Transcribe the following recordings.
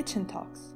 Kitchen Talks.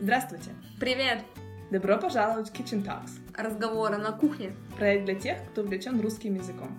Здравствуйте! Привет! Добро пожаловать в Kitchen Talks. Разговоры на кухне. Проект для тех, кто увлечен русским языком.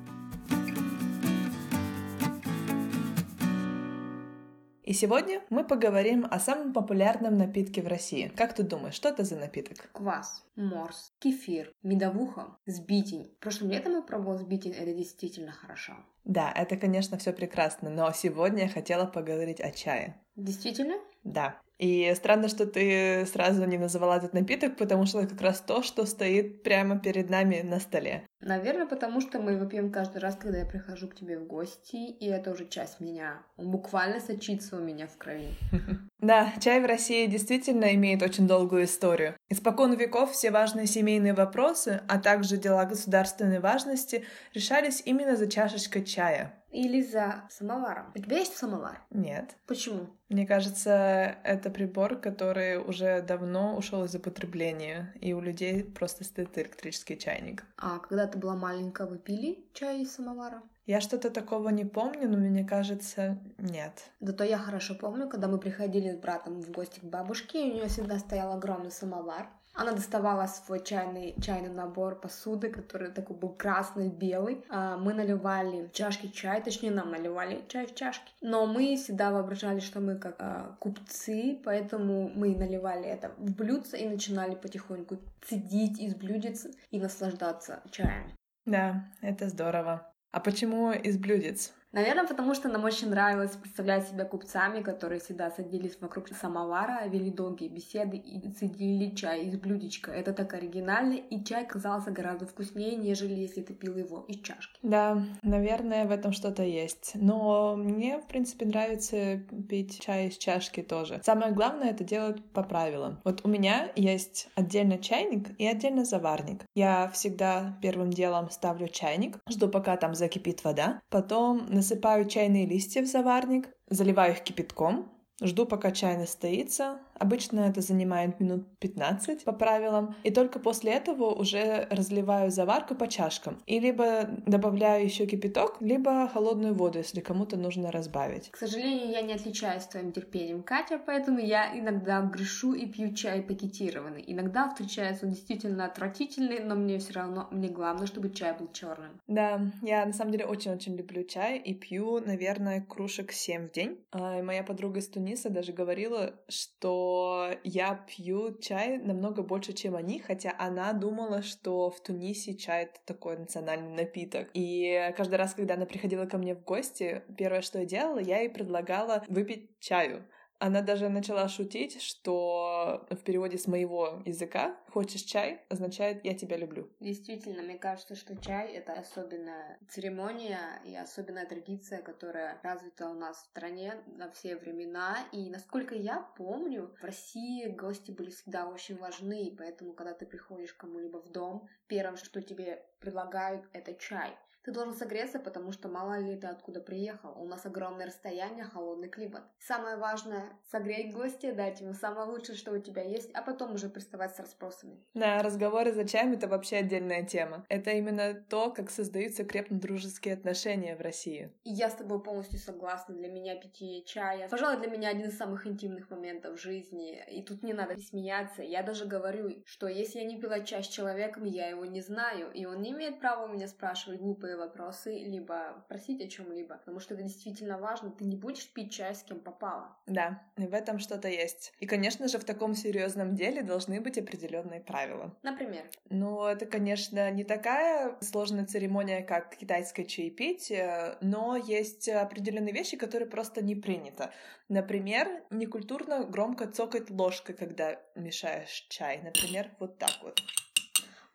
И сегодня мы поговорим о самом популярном напитке в России. Как ты думаешь, что это за напиток? Квас, морс, кефир, медовуха, сбитень. Прошлым летом я пробовала сбитень, это действительно хорошо. Да, это, конечно, все прекрасно, но сегодня я хотела поговорить о чае. Действительно? Да. И странно, что ты сразу не называла этот напиток, потому что это как раз то, что стоит прямо перед нами на столе. Наверное, потому что мы его пьем каждый раз, когда я прихожу к тебе в гости, и это уже часть меня. Он буквально сочится у меня в крови. Да, чай в России действительно имеет очень долгую историю. Испокон веков все важные семейные вопросы, а также дела государственной важности решались именно за чашечкой чая. Или за самоваром. У тебя есть самовар? Нет. Почему? Мне кажется, это прибор, который уже давно ушел из употребления, и у людей просто стоит электрический чайник. А когда ты была маленькая, вы пили чай из самовара? Я что-то такого не помню, но мне кажется, нет. Зато я хорошо помню, когда мы приходили с братом в гости к бабушке, и у нее всегда стоял огромный самовар. Она доставала свой чайный, чайный набор посуды, который такой был красный, белый. А, мы наливали в чашки чай, точнее нам наливали чай в чашки. Но мы всегда воображали, что мы как а, купцы, поэтому мы наливали это в блюдце и начинали потихоньку цедить из блюдец и наслаждаться чаем. Да, это здорово. А почему из блюдец? Наверное, потому что нам очень нравилось представлять себя купцами, которые всегда садились вокруг самовара, вели долгие беседы и цедили чай из блюдечка. Это так оригинально, и чай казался гораздо вкуснее, нежели если ты пил его из чашки. Да, наверное, в этом что-то есть. Но мне, в принципе, нравится пить чай из чашки тоже. Самое главное — это делать по правилам. Вот у меня есть отдельно чайник и отдельно заварник. Я всегда первым делом ставлю чайник, жду, пока там закипит вода, потом насыпаю чайные листья в заварник, заливаю их кипятком, жду, пока чай настоится, Обычно это занимает минут 15 по правилам. И только после этого уже разливаю заварку по чашкам. И либо добавляю еще кипяток, либо холодную воду, если кому-то нужно разбавить. К сожалению, я не отличаюсь твоим терпением, Катя, поэтому я иногда грешу и пью чай пакетированный. Иногда встречается он действительно отвратительный, но мне все равно, мне главное, чтобы чай был черным. Да, я на самом деле очень-очень люблю чай и пью, наверное, кружек 7 в день. А моя подруга из Туниса даже говорила, что я пью чай намного больше, чем они, хотя она думала, что в Тунисе чай это такой национальный напиток. И каждый раз, когда она приходила ко мне в гости, первое, что я делала, я ей предлагала выпить чаю. Она даже начала шутить, что в переводе с моего языка «хочешь чай» означает «я тебя люблю». Действительно, мне кажется, что чай — это особенная церемония и особенная традиция, которая развита у нас в стране на все времена. И насколько я помню, в России гости были всегда очень важны, поэтому, когда ты приходишь кому-либо в дом, первым, что тебе предлагают, это чай. Ты должен согреться, потому что мало ли ты откуда приехал. У нас огромное расстояние, холодный климат. Самое важное — согреть гостя, дать ему самое лучшее, что у тебя есть, а потом уже приставать с расспросами. Да, разговоры за чаем — это вообще отдельная тема. Это именно то, как создаются крепнут дружеские отношения в России. И я с тобой полностью согласна. Для меня питье чая, пожалуй, для меня один из самых интимных моментов в жизни. И тут не надо смеяться. Я даже говорю, что если я не пила чай с человеком, я его не знаю, и он не имеет права у меня спрашивать глупые вопросы, либо просить о чем-либо, потому что это действительно важно. Ты не будешь пить чай с кем попало. Да, в этом что-то есть. И, конечно же, в таком серьезном деле должны быть определенные правила. Например? Ну, это, конечно, не такая сложная церемония, как китайское чаепитие, но есть определенные вещи, которые просто не принято. Например, некультурно громко цокать ложкой, когда мешаешь чай. Например, вот так вот.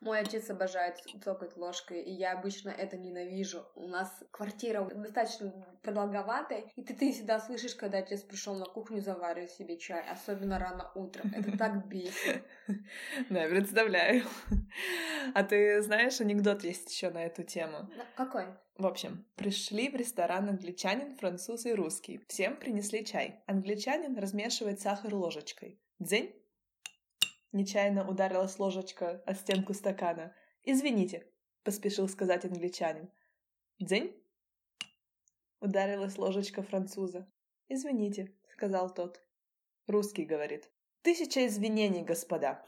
Мой отец обожает цокать ложкой, и я обычно это ненавижу. У нас квартира достаточно продолговатая, и ты, ты всегда слышишь, когда отец пришел на кухню заваривать себе чай, особенно рано утром. Это так бесит. Да, представляю. А ты знаешь, анекдот есть еще на эту тему? Какой? В общем, пришли в ресторан англичанин, француз и русский. Всем принесли чай. Англичанин размешивает сахар ложечкой. Дзень, Нечаянно ударилась ложечка о стенку стакана. «Извините», — поспешил сказать англичанин. «Дзень?» Ударилась ложечка француза. «Извините», — сказал тот. Русский говорит. «Тысяча извинений, господа».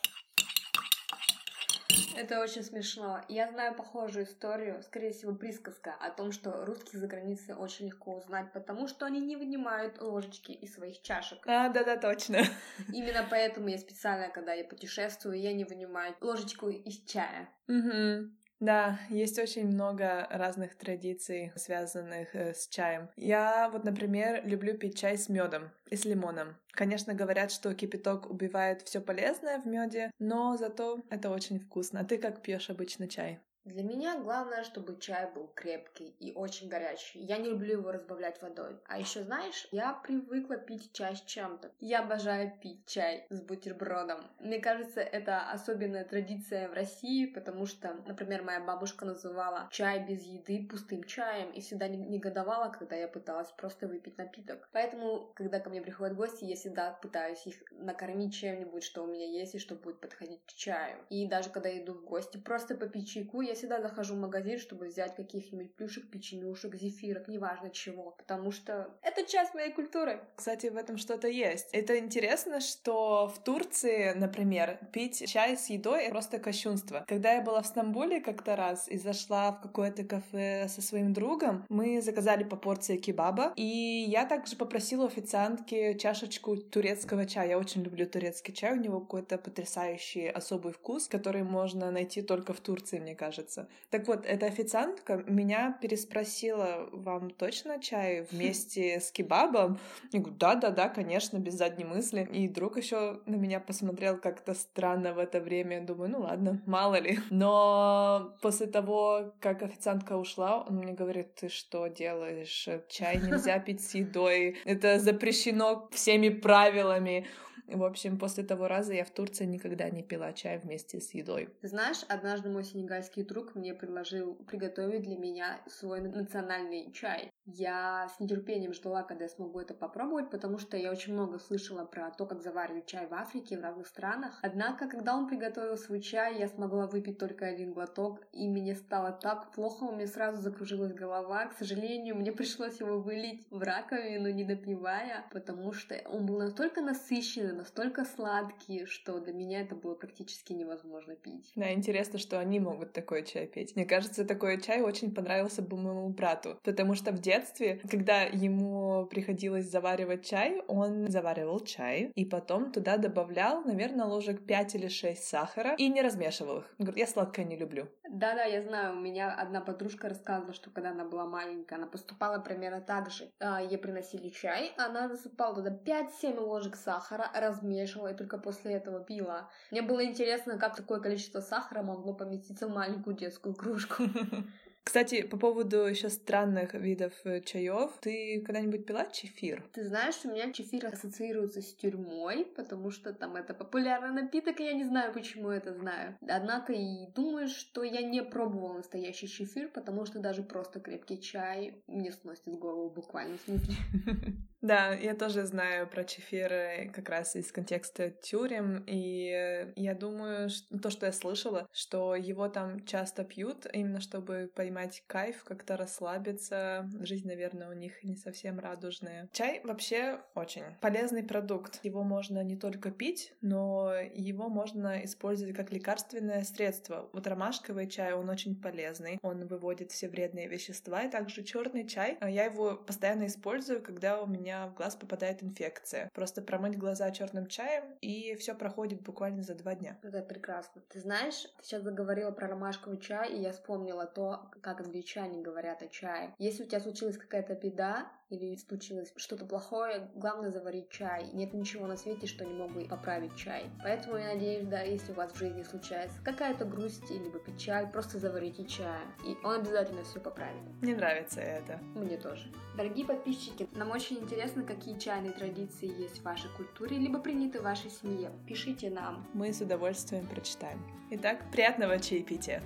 Это очень смешно. Я знаю похожую историю, скорее всего, присказка о том, что русских за границей очень легко узнать, потому что они не вынимают ложечки из своих чашек. А, да-да, точно. Именно поэтому я специально, когда я путешествую, я не вынимаю ложечку из чая. Угу. Да, есть очень много разных традиций, связанных э, с чаем. Я вот, например, люблю пить чай с медом и с лимоном. Конечно, говорят, что кипяток убивает все полезное в меде, но зато это очень вкусно. А ты как пьешь обычно чай? Для меня главное, чтобы чай был крепкий и очень горячий. Я не люблю его разбавлять водой. А еще знаешь, я привыкла пить чай с чем-то. Я обожаю пить чай с бутербродом. Мне кажется, это особенная традиция в России, потому что, например, моя бабушка называла чай без еды пустым чаем и всегда негодовала, когда я пыталась просто выпить напиток. Поэтому, когда ко мне приходят гости, я всегда пытаюсь их накормить чем-нибудь, что у меня есть и что будет подходить к чаю. И даже когда я иду в гости, просто попить чайку, я всегда захожу в магазин, чтобы взять каких-нибудь плюшек, печенюшек, зефирок, неважно чего, потому что это часть моей культуры. Кстати, в этом что-то есть. Это интересно, что в Турции, например, пить чай с едой — просто кощунство. Когда я была в Стамбуле как-то раз и зашла в какое-то кафе со своим другом, мы заказали по порции кебаба, и я также попросила официантки чашечку турецкого чая. Я очень люблю турецкий чай, у него какой-то потрясающий особый вкус, который можно найти только в Турции, мне кажется кажется. Так вот, эта официантка меня переспросила, вам точно чай вместе с кебабом? Я говорю, да-да-да, конечно, без задней мысли. И друг еще на меня посмотрел как-то странно в это время. Думаю, ну ладно, мало ли. Но после того, как официантка ушла, он мне говорит, ты что делаешь? Чай нельзя пить с едой. Это запрещено всеми правилами. В общем, после того раза я в Турции никогда не пила чай вместе с едой. Знаешь, однажды мой сенегальский друг мне предложил приготовить для меня свой национальный чай. Я с нетерпением ждала, когда я смогу это попробовать, потому что я очень много слышала про то, как заваривают чай в Африке, в разных странах. Однако, когда он приготовил свой чай, я смогла выпить только один глоток, и мне стало так плохо, у меня сразу закружилась голова. К сожалению, мне пришлось его вылить в раковину, не допивая, потому что он был настолько насыщенный, настолько сладкий, что для меня это было практически невозможно пить. Да, интересно, что они могут такой чай пить. Мне кажется, такой чай очень понравился бы моему брату, потому что в детстве детстве, когда ему приходилось заваривать чай, он заваривал чай и потом туда добавлял, наверное, ложек 5 или 6 сахара и не размешивал их. Он говорит, я сладкое не люблю. Да-да, я знаю, у меня одна подружка рассказывала, что когда она была маленькая, она поступала примерно так же. А, ей приносили чай, она засыпала туда 5-7 ложек сахара, размешивала и только после этого пила. Мне было интересно, как такое количество сахара могло поместиться в маленькую детскую кружку. Кстати, по поводу еще странных видов э, чаев, ты когда-нибудь пила чефир? Ты знаешь, у меня чефир ассоциируется с тюрьмой, потому что там это популярный напиток, и я не знаю, почему это знаю. Однако и думаю, что я не пробовала настоящий чефир, потому что даже просто крепкий чай мне сносит голову буквально в смысле. Да, я тоже знаю про чефир как раз из контекста тюрем, и я думаю, что то, что я слышала, что его там часто пьют, именно чтобы поймать кайф, как-то расслабиться. Жизнь, наверное, у них не совсем радужная. Чай вообще очень полезный продукт. Его можно не только пить, но его можно использовать как лекарственное средство. Вот ромашковый чай, он очень полезный, он выводит все вредные вещества, и также черный чай. Я его постоянно использую, когда у меня меня в глаз попадает инфекция. Просто промыть глаза черным чаем, и все проходит буквально за два дня. Это прекрасно. Ты знаешь, ты сейчас заговорила про ромашковый чай, и я вспомнила то, как англичане говорят о чае. Если у тебя случилась какая-то беда, или случилось что-то плохое, главное заварить чай. Нет ничего на свете, что не мог бы поправить чай. Поэтому я надеюсь, да, если у вас в жизни случается какая-то грусть либо печаль, просто заварите чай, и он обязательно все поправит. Мне нравится это. Мне тоже. Дорогие подписчики, нам очень интересно, какие чайные традиции есть в вашей культуре, либо приняты в вашей семье. Пишите нам. Мы с удовольствием прочитаем. Итак, приятного чаепития!